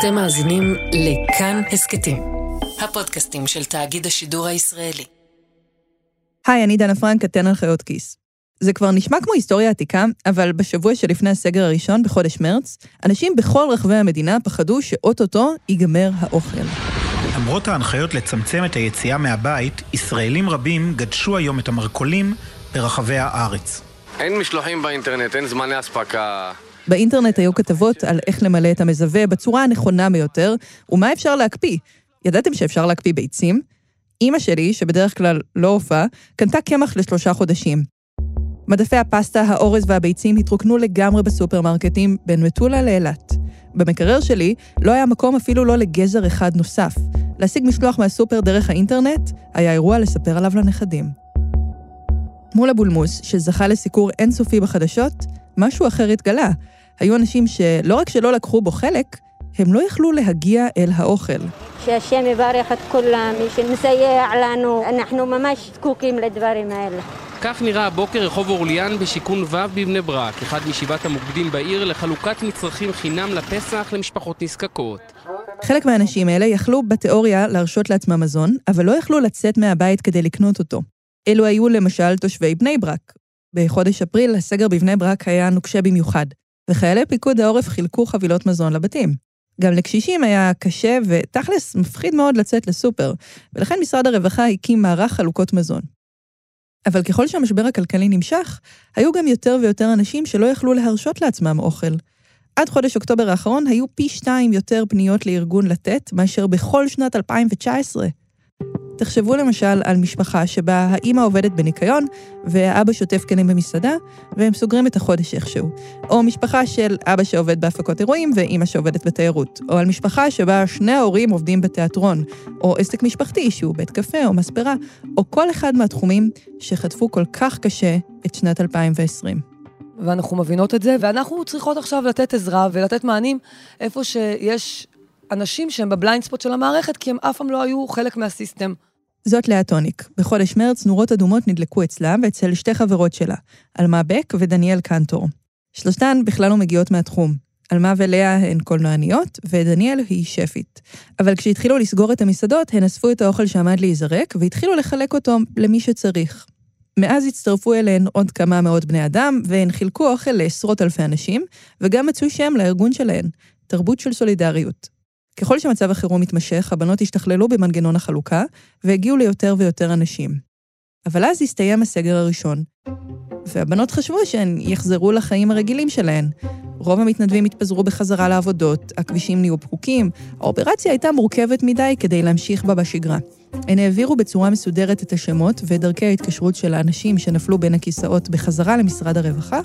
אתם מאזינים לכאן הסכתים, הפודקאסטים של תאגיד השידור הישראלי. היי, אני דנה פרנק, אתן על חיות כיס. זה כבר נשמע כמו היסטוריה עתיקה, אבל בשבוע שלפני הסגר הראשון, בחודש מרץ, אנשים בכל רחבי המדינה פחדו שאו-טו-טו ייגמר האוכל. למרות ההנחיות לצמצם את היציאה מהבית, ישראלים רבים גדשו היום את המרכולים ברחבי הארץ. אין משלוחים באינטרנט, אין זמני אספקה. באינטרנט היו כתבות על איך למלא את המזווה בצורה הנכונה ביותר, ומה אפשר להקפיא. ידעתם שאפשר להקפיא ביצים? אימא שלי, שבדרך כלל לא הופעה, קנתה קמח לשלושה חודשים. מדפי הפסטה, האורז והביצים התרוקנו לגמרי בסופרמרקטים בין מטולה לאילת. במקרר שלי לא היה מקום אפילו לא לגזר אחד נוסף. להשיג משלוח מהסופר דרך האינטרנט היה אירוע לספר עליו לנכדים. מול הבולמוס, שזכה לסיקור אינסופי בחדשות, משהו אחר התגלה. היו אנשים שלא רק שלא לקחו בו חלק, הם לא יכלו להגיע אל האוכל. שהשם יברך את כולם, שמסייע לנו, אנחנו ממש זקוקים לדברים האלה. כך נראה הבוקר רחוב אורליאן בשיכון ו' בבני ברק, אחד משבעת המוקדים בעיר לחלוקת מצרכים חינם לפסח למשפחות נזקקות. חלק מהאנשים האלה יכלו בתיאוריה להרשות לעצמם מזון, אבל לא יכלו לצאת מהבית כדי לקנות אותו. אלו היו למשל תושבי בני ברק. בחודש אפריל הסגר בבני ברק היה נוקשה במיוחד, וחיילי פיקוד העורף חילקו חבילות מזון לבתים. גם לקשישים היה קשה ותכלס מפחיד מאוד לצאת לסופר, ולכן משרד הרווחה הקים מערך חלוקות מזון. אבל ככל שהמשבר הכלכלי נמשך, היו גם יותר ויותר אנשים שלא יכלו להרשות לעצמם אוכל. עד חודש אוקטובר האחרון היו פי שתיים יותר פניות לארגון לתת מאשר בכל שנת 2019. תחשבו למשל על משפחה שבה האימא עובדת בניקיון והאבא שוטף כלים במסעדה, והם סוגרים את החודש איכשהו. או משפחה של אבא שעובד בהפקות אירועים ואימא שעובדת בתיירות. או על משפחה שבה שני ההורים עובדים בתיאטרון. או עסק משפחתי שהוא בית קפה או מספרה, או כל אחד מהתחומים שחטפו כל כך קשה את שנת 2020. ואנחנו מבינות את זה, ואנחנו צריכות עכשיו לתת עזרה ולתת מענים איפה שיש אנשים שהם ב blind spot של המערכת, כי הם אף פעם לא היו חלק מה system. זאת לאה טוניק. בחודש מרץ נורות אדומות נדלקו אצלה ואצל שתי חברות שלה, עלמה בק ודניאל קנטור. שלושתן בכלל לא מגיעות מהתחום. עלמה ולאה הן קולנועניות, ודניאל היא שפית. אבל כשהתחילו לסגור את המסעדות, הן אספו את האוכל שעמד להיזרק, והתחילו לחלק אותו למי שצריך. מאז הצטרפו אליהן עוד כמה מאות בני אדם, והן חילקו אוכל לעשרות אלפי אנשים, וגם מצאו שם לארגון שלהן, תרבות של סולידריות. ככל שמצב החירום התמשך, הבנות השתכללו במנגנון החלוקה, והגיעו ליותר ויותר אנשים. אבל אז הסתיים הסגר הראשון, והבנות חשבו שהן יחזרו לחיים הרגילים שלהן. רוב המתנדבים התפזרו בחזרה לעבודות, הכבישים נהיו פקוקים, האופרציה הייתה מורכבת מדי כדי להמשיך בה בשגרה. הן העבירו בצורה מסודרת את השמות ואת דרכי ההתקשרות של האנשים שנפלו בין הכיסאות בחזרה למשרד הרווחה,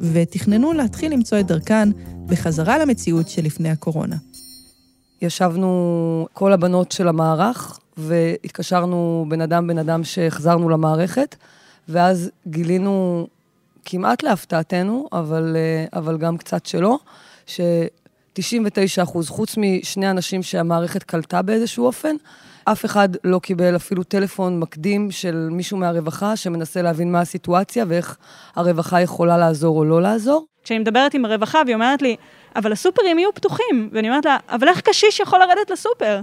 ותכננו להתחיל למצוא את דרכן בחזרה למציאות שלפני הקורונה. ישבנו כל הבנות של המערך, והתקשרנו בן אדם בן אדם שהחזרנו למערכת, ואז גילינו, כמעט להפתעתנו, אבל, אה, אבל גם קצת שלא, ש-99 אחוז, חוץ משני אנשים שהמערכת קלטה באיזשהו אופן, אף אחד לא קיבל אפילו טלפון מקדים של מישהו מהרווחה שמנסה להבין מה הסיטואציה ואיך הרווחה יכולה לעזור או לא לעזור. כשאני מדברת עם הרווחה והיא אומרת לי, אבל הסופרים יהיו פתוחים. ואני אומרת לה, אבל איך קשיש יכול לרדת לסופר?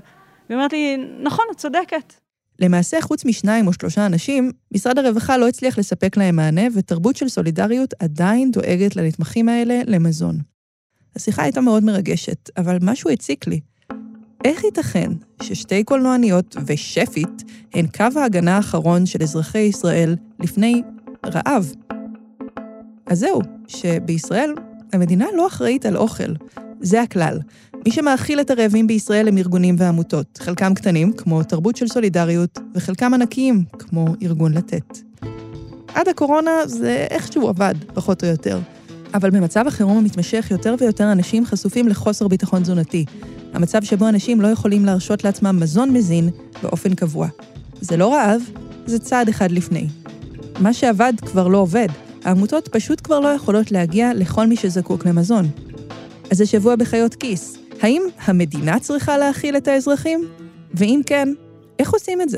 והיא אומרת לי, נכון, את צודקת. למעשה, חוץ משניים או שלושה אנשים, משרד הרווחה לא הצליח לספק להם מענה, ותרבות של סולידריות עדיין דואגת לנתמכים האלה למזון. השיחה הייתה מאוד מרגשת, אבל משהו הציק לי. איך ייתכן ששתי קולנועניות ושפית הן קו ההגנה האחרון של אזרחי ישראל לפני רעב? אז זהו, שבישראל המדינה לא אחראית על אוכל. זה הכלל. מי שמאכיל את הרעבים בישראל הם ארגונים ועמותות, חלקם קטנים, כמו תרבות של סולידריות, וחלקם ענקיים, כמו ארגון לתת. עד הקורונה זה איכשהו עבד, פחות או יותר. אבל במצב החירום המתמשך, יותר ויותר אנשים חשופים לחוסר ביטחון תזונתי. המצב שבו אנשים לא יכולים להרשות לעצמם מזון מזין באופן קבוע. זה לא רעב, זה צעד אחד לפני. מה שעבד כבר לא עובד, העמותות פשוט כבר לא יכולות להגיע לכל מי שזקוק למזון. אז השבוע בחיות כיס, האם המדינה צריכה להאכיל את האזרחים? ואם כן, איך עושים את זה?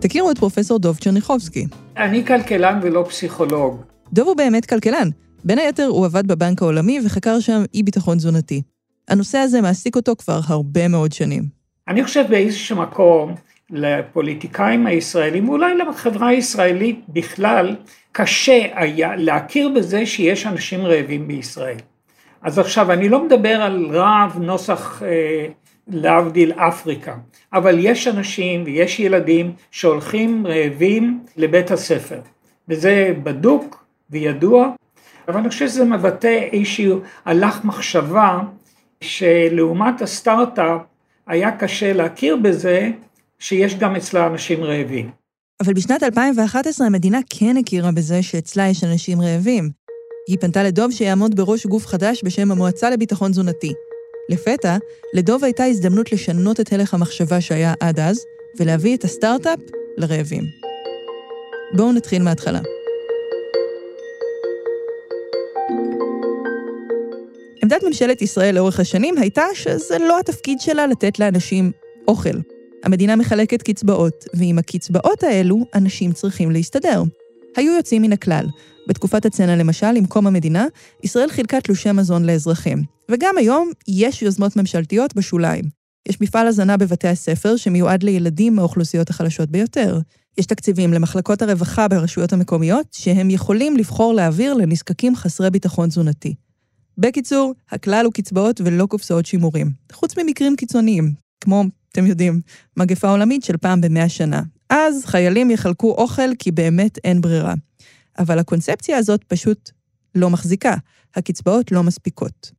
תכירו את פרופסור דוב צ'רניחובסקי. אני כלכלן ולא פסיכולוג. דוב הוא באמת כלכלן. בין היתר, הוא עבד בבנק העולמי וחקר שם אי-ביטחון תזונתי. הנושא הזה מעסיק אותו כבר הרבה מאוד שנים. אני חושב באיזשהו מקום, לפוליטיקאים הישראלים, ואולי לחברה הישראלית בכלל, קשה היה להכיר בזה שיש אנשים רעבים בישראל. אז עכשיו, אני לא מדבר על רעב נוסח אה, להבדיל אפריקה, אבל יש אנשים ויש ילדים שהולכים רעבים לבית הספר, וזה בדוק וידוע, אבל אני חושב שזה מבטא איזשהו הלך מחשבה שלעומת הסטארט-אפ היה קשה להכיר בזה שיש גם אצלה אנשים רעבים. אבל בשנת 2011 המדינה כן הכירה בזה שאצלה יש אנשים רעבים. היא פנתה לדוב שיעמוד בראש גוף חדש בשם המועצה לביטחון תזונתי. לפתע, לדוב הייתה הזדמנות לשנות את הלך המחשבה שהיה עד אז, ולהביא את הסטארט-אפ לרעבים. בואו נתחיל מההתחלה. עמדת ממשלת ישראל לאורך השנים הייתה שזה לא התפקיד שלה לתת לאנשים אוכל. המדינה מחלקת קצבאות, ועם הקצבאות האלו, אנשים צריכים להסתדר. היו יוצאים מן הכלל. בתקופת הצנע למשל, עם קום המדינה, ישראל חילקה תלושי מזון לאזרחים. וגם היום יש יוזמות ממשלתיות בשוליים. יש מפעל הזנה בבתי הספר שמיועד לילדים מהאוכלוסיות החלשות ביותר. יש תקציבים למחלקות הרווחה ברשויות המקומיות, שהם יכולים לבחור להעביר לנזקקים חסרי ביטחון תזונתי. בקיצור, הכלל הוא קצבאות ולא קופסאות שימורים. חוץ ממקרים קיצוניים, כמו, אתם יודעים, מגפה עולמית של פעם במאה שנה. אז חיילים יחלקו אוכל כי באמת אין ברירה. אבל הקונספציה הזאת פשוט לא מחזיקה, הקצבאות לא מספיקות.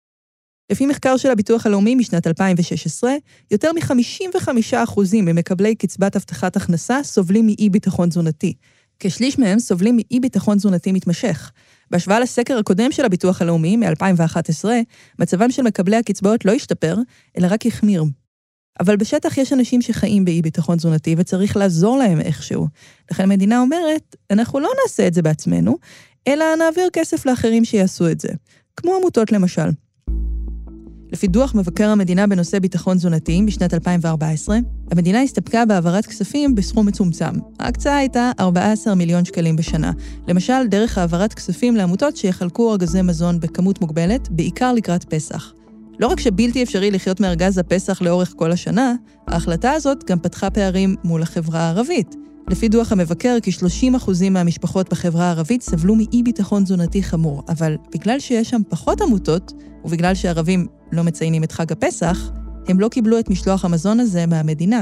לפי מחקר של הביטוח הלאומי משנת 2016, יותר מ-55% ממקבלי קצבת הבטחת הכנסה סובלים מאי-ביטחון תזונתי. כשליש מהם סובלים מאי-ביטחון תזונתי מתמשך. בהשוואה לסקר הקודם של הביטוח הלאומי, מ-2011, מצבם של מקבלי הקצבאות לא השתפר, אלא רק החמיר. אבל בשטח יש אנשים שחיים באי-ביטחון תזונתי וצריך לעזור להם איכשהו. לכן המדינה אומרת, אנחנו לא נעשה את זה בעצמנו, אלא נעביר כסף לאחרים שיעשו את זה. כמו עמותות למשל. לפי דוח מבקר המדינה בנושא ביטחון תזונתי בשנת 2014, המדינה הסתפקה בהעברת כספים בסכום מצומצם. ההקצאה הייתה 14 מיליון שקלים בשנה. למשל, דרך העברת כספים לעמותות שיחלקו ארגזי מזון בכמות מוגבלת, בעיקר לקראת פסח. לא רק שבלתי אפשרי לחיות מארגז הפסח לאורך כל השנה, ההחלטה הזאת גם פתחה פערים מול החברה הערבית. לפי דוח המבקר, כ-30% מהמשפחות בחברה הערבית סבלו מאי-ביטחון תזונתי חמור, אבל בגלל שיש שם פחות עמותות, ובגלל שערבים לא מציינים את חג הפסח, הם לא קיבלו את משלוח המזון הזה מהמדינה.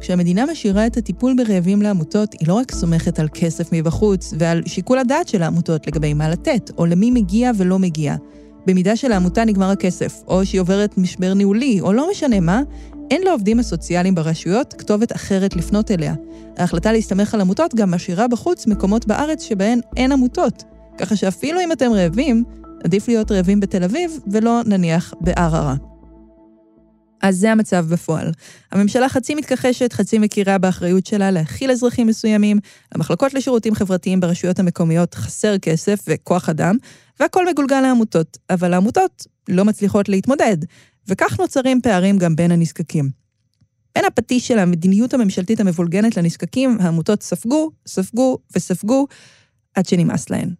כשהמדינה משאירה את הטיפול ברעבים לעמותות, היא לא רק סומכת על כסף מבחוץ ועל שיקול הדעת של העמותות לגבי מה לתת, או למי מגיע ולא מגיע. במידה שלעמותה נגמר הכסף, או שהיא עוברת משבר ניהולי, או לא משנה מה, אין לעובדים הסוציאליים ברשויות כתובת אחרת לפנות אליה. ההחלטה להסתמך על עמותות גם משאירה בחוץ מקומות בארץ שבהן אין עמותות. ככה שאפילו אם אתם רעבים, עדיף להיות רעבים בתל אביב, ולא נניח בערערה. אז זה המצב בפועל. הממשלה חצי מתכחשת, חצי מכירה באחריות שלה להכיל אזרחים מסוימים, המחלקות לשירותים חברתיים ברשויות המקומיות חסר כסף וכוח אדם, והכל מגולגל לעמותות. אבל העמותות לא מצליחות להתמודד, וכך נוצרים פערים גם בין הנזקקים. בין הפטיש של המדיניות הממשלתית המבולגנת לנזקקים, העמותות ספגו, ספגו וספגו, עד שנמאס להן.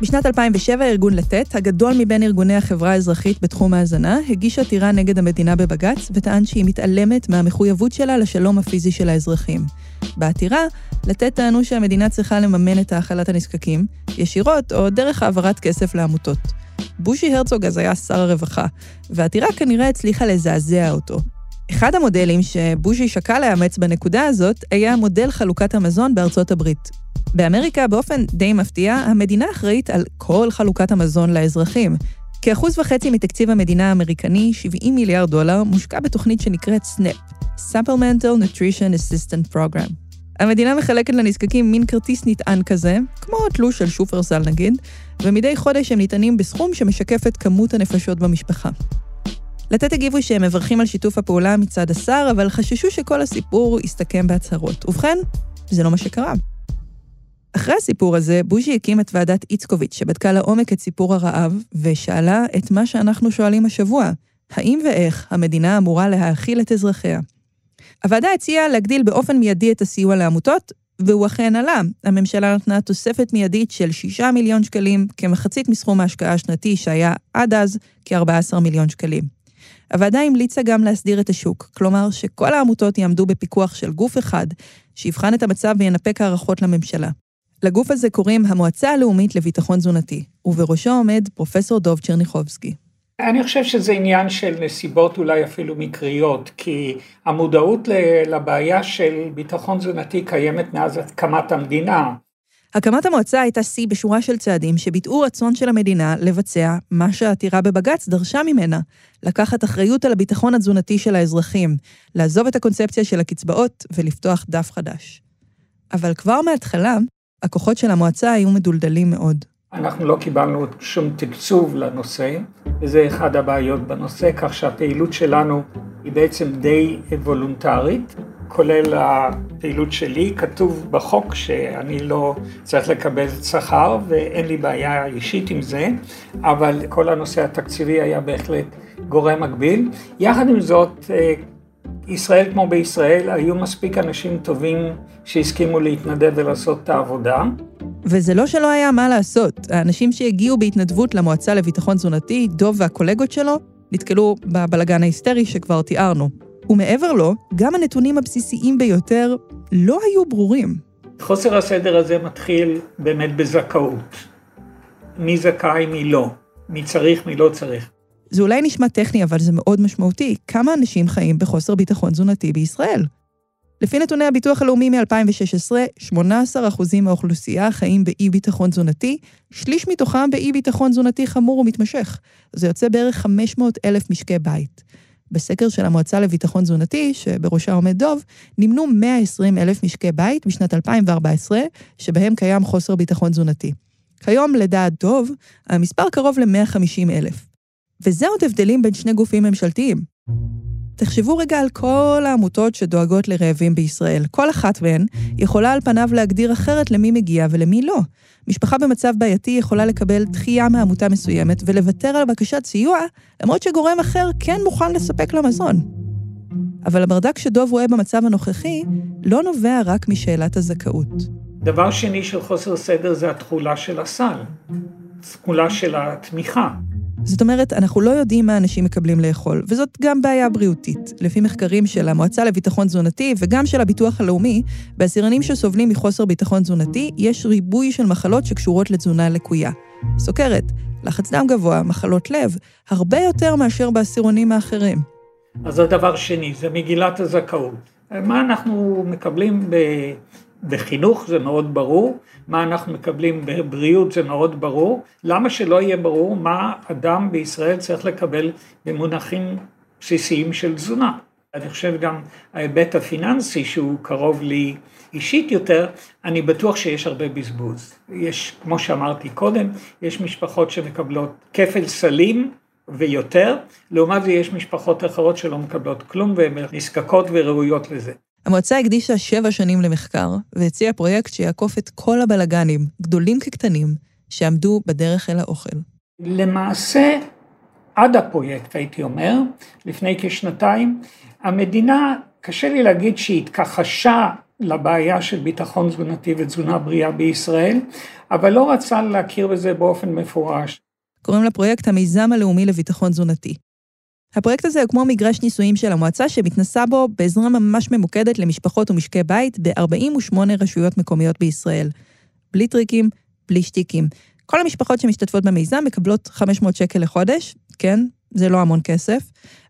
בשנת 2007 ארגון לתת, הגדול מבין ארגוני החברה האזרחית בתחום ההאזנה, הגיש עתירה נגד המדינה בבג"ץ וטען שהיא מתעלמת מהמחויבות שלה לשלום הפיזי של האזרחים. בעתירה, לתת טענו שהמדינה צריכה לממן את האכלת הנזקקים, ישירות או דרך העברת כסף לעמותות. בושי הרצוג אז היה שר הרווחה, והעתירה כנראה הצליחה לזעזע אותו. אחד המודלים שבושי שקל לאמץ בנקודה הזאת היה מודל חלוקת המזון בארצות הברית. באמריקה, באופן די מפתיע, המדינה אחראית על כל חלוקת המזון לאזרחים. כאחוז וחצי מתקציב המדינה האמריקני, 70 מיליארד דולר, מושקע בתוכנית שנקראת SNAP, Supplemental Nutrition Assistant Program. המדינה מחלקת לנזקקים מין כרטיס נטען כזה, כמו תלוש של שופרסל נגיד, ומדי חודש הם ניתנים בסכום שמשקף את כמות הנפשות במשפחה. לתת הגיבו שהם מברכים על שיתוף הפעולה מצד השר, אבל חששו שכל הסיפור יסתכם בהצהרות. ובכן, זה לא מה שקרה. אחרי הסיפור הזה, בוז'י הקים את ועדת איצקוביץ', שבדקה לעומק את סיפור הרעב, ושאלה את מה שאנחנו שואלים השבוע, האם ואיך המדינה אמורה להאכיל את אזרחיה? הוועדה הציעה להגדיל באופן מיידי את הסיוע לעמותות, והוא אכן עלה. הממשלה נתנה תוספת מיידית של 6 מיליון שקלים, כמחצית מסכום ההשקעה השנתי שהיה עד אז כ-14 מיליון שקלים. הוועדה המליצה גם להסדיר את השוק, כלומר שכל העמותות יעמדו בפיקוח של גוף אחד, שיבחן את המצב וינפק הערכות לממשלה. לגוף הזה קוראים המועצה הלאומית לביטחון תזונתי, ובראשו עומד פרופסור דוב צ'רניחובסקי. אני חושב שזה עניין של נסיבות אולי אפילו מקריות, כי המודעות לבעיה של ביטחון תזונתי קיימת מאז הקמת המדינה. הקמת המועצה הייתה שיא בשורה של צעדים שביטאו רצון של המדינה לבצע מה שהעתירה בבג"ץ דרשה ממנה, לקחת אחריות על הביטחון התזונתי של האזרחים, לעזוב את הקונספציה של הקצבאות ולפתוח דף חדש. אבל כבר מההתחלה, הכוחות של המועצה היו מדולדלים מאוד. אנחנו לא קיבלנו שום תקצוב לנושא, וזה אחד הבעיות בנושא, כך שהפעילות שלנו היא בעצם די וולונטרית, כולל הפעילות שלי. כתוב בחוק שאני לא צריך לקבל שכר, ואין לי בעיה אישית עם זה, אבל כל הנושא התקציבי היה בהחלט גורם מקביל. יחד עם זאת, אה, ישראל כמו בישראל, היו מספיק אנשים טובים שהסכימו להתנדב ולעשות את העבודה. וזה לא שלא היה מה לעשות. האנשים שהגיעו בהתנדבות למועצה לביטחון תזונתי, דוב והקולגות שלו, נתקלו בבלגן ההיסטרי שכבר תיארנו. ומעבר לו, גם הנתונים הבסיסיים ביותר לא היו ברורים. חוסר הסדר הזה מתחיל באמת בזכאות. מי זכאי, מי לא. מי צריך, מי לא צריך. זה אולי נשמע טכני, אבל זה מאוד משמעותי. כמה אנשים חיים בחוסר ביטחון תזונתי בישראל? לפי נתוני הביטוח הלאומי מ-2016, 18% מהאוכלוסייה חיים באי-ביטחון תזונתי, שליש מתוכם באי-ביטחון תזונתי חמור ומתמשך. זה יוצא בערך 500 אלף משקי בית. בסקר של המועצה לביטחון תזונתי, שבראשה עומד דוב, נמנו 120 אלף משקי בית בשנת 2014, שבהם קיים חוסר ביטחון תזונתי. כיום, לדעת דוב, המספר קרוב ל-150 אלף. וזה עוד הבדלים בין שני גופים ממשלתיים. תחשבו רגע על כל העמותות שדואגות לרעבים בישראל. כל אחת מהן יכולה על פניו להגדיר אחרת למי מגיע ולמי לא. משפחה במצב בעייתי יכולה לקבל דחייה מעמותה מסוימת ולוותר על בקשת סיוע, למרות שגורם אחר כן מוכן לספק לה מזון. אבל הברדק שדוב רואה במצב הנוכחי לא נובע רק משאלת הזכאות. דבר שני של חוסר סדר זה התכולה של הסל, תכולה של התמיכה. זאת אומרת, אנחנו לא יודעים מה אנשים מקבלים לאכול, וזאת גם בעיה בריאותית. לפי מחקרים של המועצה לביטחון תזונתי וגם של הביטוח הלאומי, בעשירנים שסובלים מחוסר ביטחון תזונתי, יש ריבוי של מחלות שקשורות לתזונה לקויה. סוכרת, לחץ דם גבוה, מחלות לב, הרבה יותר מאשר בעשירונים האחרים. אז זה דבר שני, זה מגילת הזכאות. מה אנחנו מקבלים. בחינוך זה מאוד ברור, מה אנחנו מקבלים בבריאות זה מאוד ברור, למה שלא יהיה ברור מה אדם בישראל צריך לקבל במונחים בסיסיים של תזונה. אני חושב גם ההיבט הפיננסי שהוא קרוב לי אישית יותר, אני בטוח שיש הרבה בזבוז. יש, כמו שאמרתי קודם, יש משפחות שמקבלות כפל סלים ויותר, לעומת זה יש משפחות אחרות שלא מקבלות כלום והן נזקקות וראויות לזה. המועצה הקדישה שבע שנים למחקר, והציעה פרויקט שיעקוף את כל הבלגנים, גדולים כקטנים, שעמדו בדרך אל האוכל. למעשה, עד הפרויקט, הייתי אומר, לפני כשנתיים, המדינה, קשה לי להגיד שהיא התכחשה לבעיה של ביטחון תזונתי ותזונה בריאה בישראל, אבל לא רצה להכיר בזה באופן מפורש. קוראים לפרויקט המיזם הלאומי לביטחון תזונתי. הפרויקט הזה הוא כמו מגרש ניסויים של המועצה, שמתנסה בו בעזרה ממש ממוקדת למשפחות ומשקי בית ב-48 רשויות מקומיות בישראל. בלי טריקים, בלי שטיקים. כל המשפחות שמשתתפות במיזם מקבלות 500 שקל לחודש, כן, זה לא המון כסף,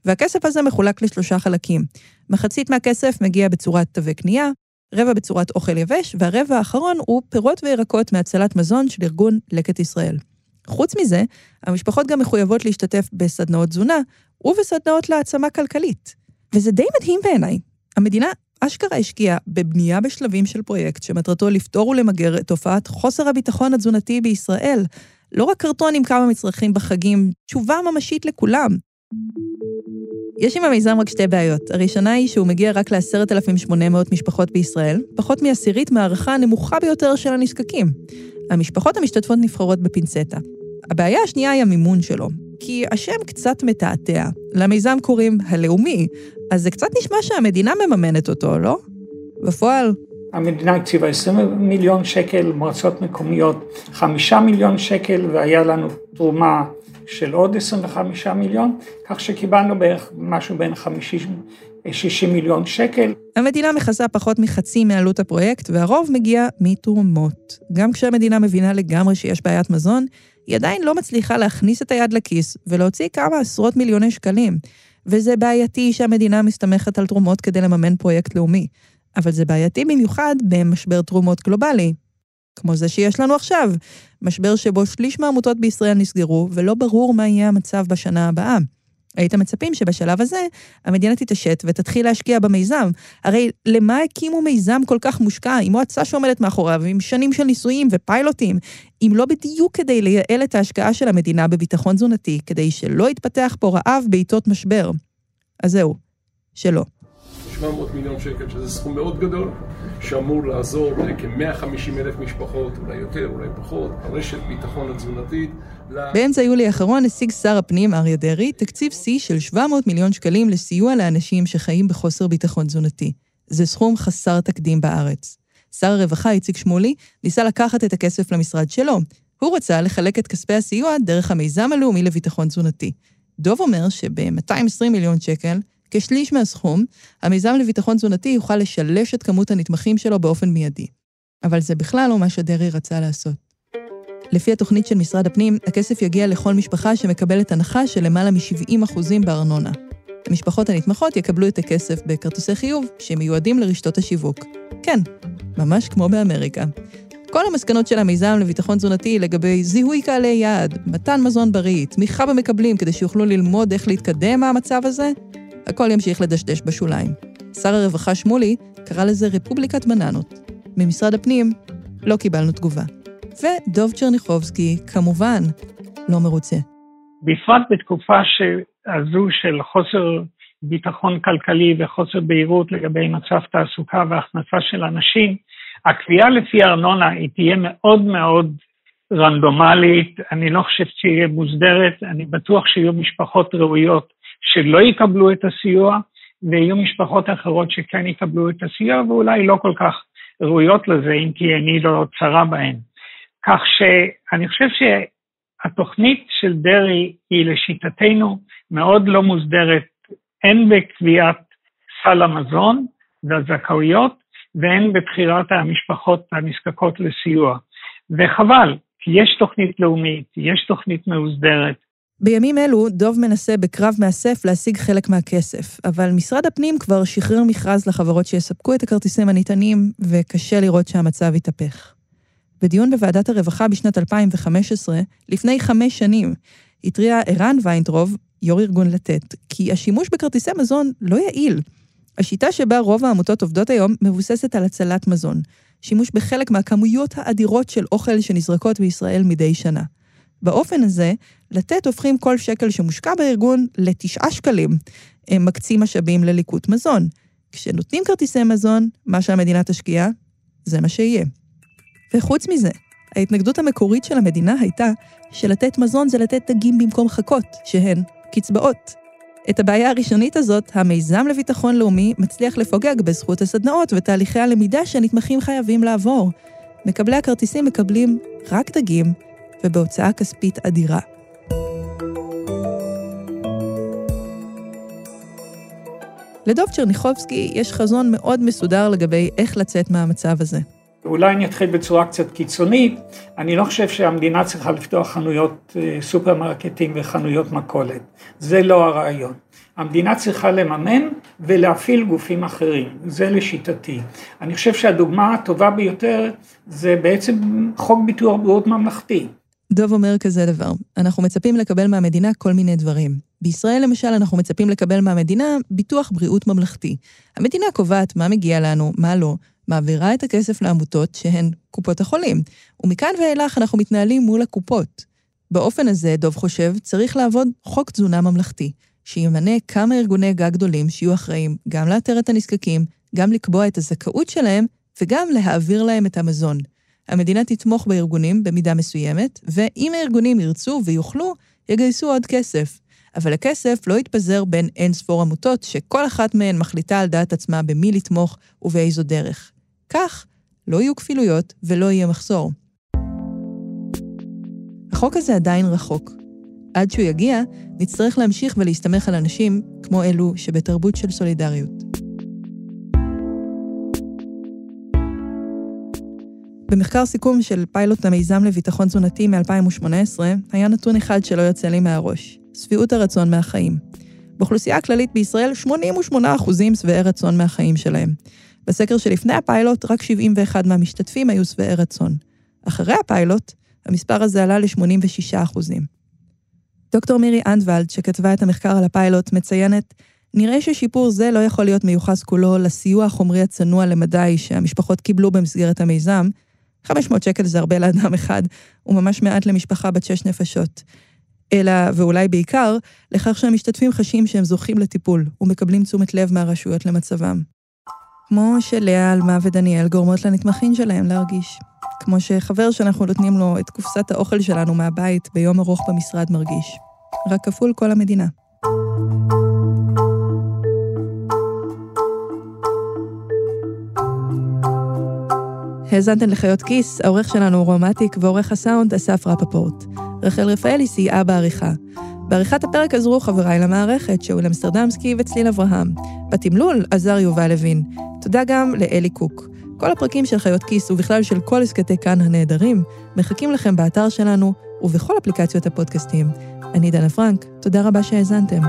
והכסף הזה מחולק לשלושה חלקים. מחצית מהכסף מגיע בצורת תווי קנייה, רבע בצורת אוכל יבש, והרבע האחרון הוא פירות וירקות מהצלת מזון של ארגון לקט ישראל. חוץ מזה, המשפחות גם מחויבות להשתתף בסדנאות תזונה ובסדנאות להעצמה כלכלית. וזה די מדהים בעיניי. המדינה אשכרה השקיעה בבנייה בשלבים של פרויקט שמטרתו לפתור ולמגר את תופעת חוסר הביטחון התזונתי בישראל. לא רק קרטון עם כמה מצרכים בחגים, תשובה ממשית לכולם. יש עם המיזם רק שתי בעיות. הראשונה היא שהוא מגיע רק ל-10,800 משפחות בישראל, פחות מעשירית מהערכה הנמוכה ביותר של הנזקקים. המשפחות המשתתפות נבחרות בפינצטה. הבעיה השנייה היא המימון שלו. כי השם קצת מתעתע. למיזם קוראים הלאומי, אז זה קצת נשמע שהמדינה מממנת אותו, לא? בפועל... המדינה הקציבה 20 מיליון שקל, מועצות מקומיות 5 מיליון שקל, והיה לנו תרומה של עוד 25 מיליון, כך שקיבלנו בערך משהו בין 50, 60 מיליון שקל. המדינה מכסה פחות מחצי מעלות הפרויקט, והרוב מגיע מתרומות. גם כשהמדינה מבינה לגמרי שיש בעיית מזון, היא עדיין לא מצליחה להכניס את היד לכיס ולהוציא כמה עשרות מיליוני שקלים. וזה בעייתי שהמדינה מסתמכת על תרומות כדי לממן פרויקט לאומי. אבל זה בעייתי במיוחד במשבר תרומות גלובלי, כמו זה שיש לנו עכשיו, משבר שבו שליש מהעמותות בישראל נסגרו, ולא ברור מה יהיה המצב בשנה הבאה. הייתם מצפים שבשלב הזה המדינה תתעשת ותתחיל להשקיע במיזם. הרי למה הקימו מיזם כל כך מושקע, עם מועצה שעומדת מאחוריו, עם שנים של ניסויים ופיילוטים, אם לא בדיוק כדי לייעל את ההשקעה של המדינה בביטחון תזונתי, כדי שלא יתפתח פה רעב בעיתות משבר? אז זהו, שלא. 700 מיליון שקל, שזה סכום מאוד גדול, שאמור לעזור לכ-150 אלף משפחות, אולי יותר, אולי פחות, רשת ביטחון התזונתית. באמצע יולי האחרון השיג שר הפנים אריה דרעי תקציב שיא של 700 מיליון שקלים לסיוע לאנשים שחיים בחוסר ביטחון תזונתי. זה סכום חסר תקדים בארץ. שר הרווחה איציק שמולי ניסה לקחת את הכסף למשרד שלו. הוא רצה לחלק את כספי הסיוע דרך המיזם הלאומי לביטחון תזונתי. דוב אומר שב-220 מיליון שקל כשליש מהסכום, המיזם לביטחון תזונתי יוכל לשלש את כמות הנתמכים שלו באופן מיידי. אבל זה בכלל לא מה שדרעי רצה לעשות. לפי התוכנית של משרד הפנים, הכסף יגיע לכל משפחה שמקבלת הנחה של למעלה מ-70% בארנונה. המשפחות הנתמכות יקבלו את הכסף בכרטיסי חיוב שמיועדים לרשתות השיווק. כן, ממש כמו באמריקה. כל המסקנות של המיזם לביטחון תזונתי לגבי זיהוי קהלי יעד, מתן מזון בריא, תמיכה במקבלים כדי שיוכלו ללמוד איך להתקדם מהמצב הזה, הכל ימשיך לדשדש בשוליים. שר הרווחה שמולי קרא לזה רפובליקת בננות. ממשרד הפנים לא קיבלנו תגובה. ודוב צ'רניחובסקי, כמובן, לא מרוצה. בפרט בתקופה הזו של חוסר ביטחון כלכלי וחוסר בהירות לגבי מצב תעסוקה והכנסה של אנשים, הקביעה לפי ארנונה היא תהיה מאוד מאוד רנדומלית, אני לא חושב שהיא מוסדרת, אני בטוח שיהיו משפחות ראויות שלא יקבלו את הסיוע, ויהיו משפחות אחרות שכן יקבלו את הסיוע, ואולי לא כל כך ראויות לזה, אם כי עיני לא צרה בהן. כך שאני חושב שהתוכנית של דרעי היא לשיטתנו מאוד לא מוסדרת, הן בקביעת סל המזון והזכאויות, והן בבחירת המשפחות הנזקקות לסיוע. וחבל, כי יש תוכנית לאומית, יש תוכנית מאוסדרת, בימים אלו, דוב מנסה בקרב מאסף להשיג חלק מהכסף, אבל משרד הפנים כבר שחרר מכרז לחברות שיספקו את הכרטיסים הנטענים, וקשה לראות שהמצב יתהפך. בדיון בוועדת הרווחה בשנת 2015, לפני חמש שנים, התריע ערן ויינטרוב, יו"ר ארגון לתת, כי השימוש בכרטיסי מזון לא יעיל. השיטה שבה רוב העמותות עובדות היום מבוססת על הצלת מזון, שימוש בחלק מהכמויות האדירות של אוכל שנזרקות בישראל מדי שנה. באופן הזה, לתת הופכים כל שקל שמושקע בארגון לתשעה שקלים. הם מקצים משאבים לליקוט מזון. כשנותנים כרטיסי מזון, מה שהמדינה תשקיע, זה מה שיהיה. וחוץ מזה, ההתנגדות המקורית של המדינה הייתה שלתת מזון זה לתת דגים במקום חכות, שהן קצבאות. את הבעיה הראשונית הזאת, המיזם לביטחון לאומי מצליח לפוגג בזכות הסדנאות ותהליכי הלמידה שהנתמכים חייבים לעבור. מקבלי הכרטיסים מקבלים רק דגים, ובהוצאה כספית אדירה. לדוב צ'רניחובסקי יש חזון מאוד מסודר לגבי איך לצאת מהמצב הזה. אולי אני אתחיל בצורה קצת קיצונית, אני לא חושב שהמדינה צריכה לפתוח חנויות אה, סופרמרקטים וחנויות מכולת, זה לא הרעיון. המדינה צריכה לממן ולהפעיל גופים אחרים, זה לשיטתי. אני חושב שהדוגמה הטובה ביותר זה בעצם חוק ביטוח בריאות ממלכתי. דוב אומר כזה דבר, אנחנו מצפים לקבל מהמדינה כל מיני דברים. בישראל למשל אנחנו מצפים לקבל מהמדינה ביטוח בריאות ממלכתי. המדינה קובעת מה מגיע לנו, מה לא, מעבירה את הכסף לעמותות שהן קופות החולים, ומכאן ואילך אנחנו מתנהלים מול הקופות. באופן הזה, דוב חושב, צריך לעבוד חוק תזונה ממלכתי, שימנה כמה ארגוני גג גדולים שיהיו אחראים גם לאתר את הנזקקים, גם לקבוע את הזכאות שלהם, וגם להעביר להם את המזון. המדינה תתמוך בארגונים במידה מסוימת, ואם הארגונים ירצו ויוכלו, יגייסו עוד כסף. אבל הכסף לא יתפזר בין אין ספור עמותות, שכל אחת מהן מחליטה על דעת עצמה במי לתמוך ובאיזו דרך. כך, לא יהיו כפילויות ולא יהיה מחסור. החוק הזה עדיין רחוק. עד שהוא יגיע, נצטרך להמשיך ולהסתמך על אנשים כמו אלו שבתרבות של סולידריות. במחקר סיכום של פיילוט המיזם לביטחון תזונתי מ-2018, היה נתון אחד שלא יוצא לי מהראש, שביעות הרצון מהחיים. באוכלוסייה הכללית בישראל, 88% שבעי רצון מהחיים שלהם. בסקר שלפני הפיילוט, רק 71 מהמשתתפים היו שבעי רצון. אחרי הפיילוט, המספר הזה עלה ל-86%. דוקטור מירי אנדוולד, שכתבה את המחקר על הפיילוט, מציינת, נראה ששיפור זה לא יכול להיות מיוחס כולו לסיוע החומרי הצנוע למדי שהמשפחות קיבלו במסגרת המיזם, 500 שקל זה הרבה לאדם אחד, וממש מעט למשפחה בת שש נפשות. אלא, ואולי בעיקר, לכך שהמשתתפים חשים שהם זוכים לטיפול, ומקבלים תשומת לב מהרשויות למצבם. כמו שלאה, עלמה ודניאל גורמות לנתמכים שלהם להרגיש. כמו שחבר שאנחנו נותנים לו את קופסת האוכל שלנו מהבית ביום ארוך במשרד מרגיש. רק כפול כל המדינה. האזנתן לחיות כיס, העורך שלנו הוא רומטיק ועורך הסאונד אסף רפפורט. רחל רפאלי סייעה בעריכה. בעריכת הפרק עזרו חבריי למערכת, שאול אמסטרדמסקי וצליל אברהם. בתמלול עזר יובל לוין. תודה גם לאלי קוק. כל הפרקים של חיות כיס ובכלל של כל הסכתי כאן הנהדרים מחכים לכם באתר שלנו ובכל אפליקציות הפודקאסטים. אני דנה פרנק, תודה רבה שהאזנתם.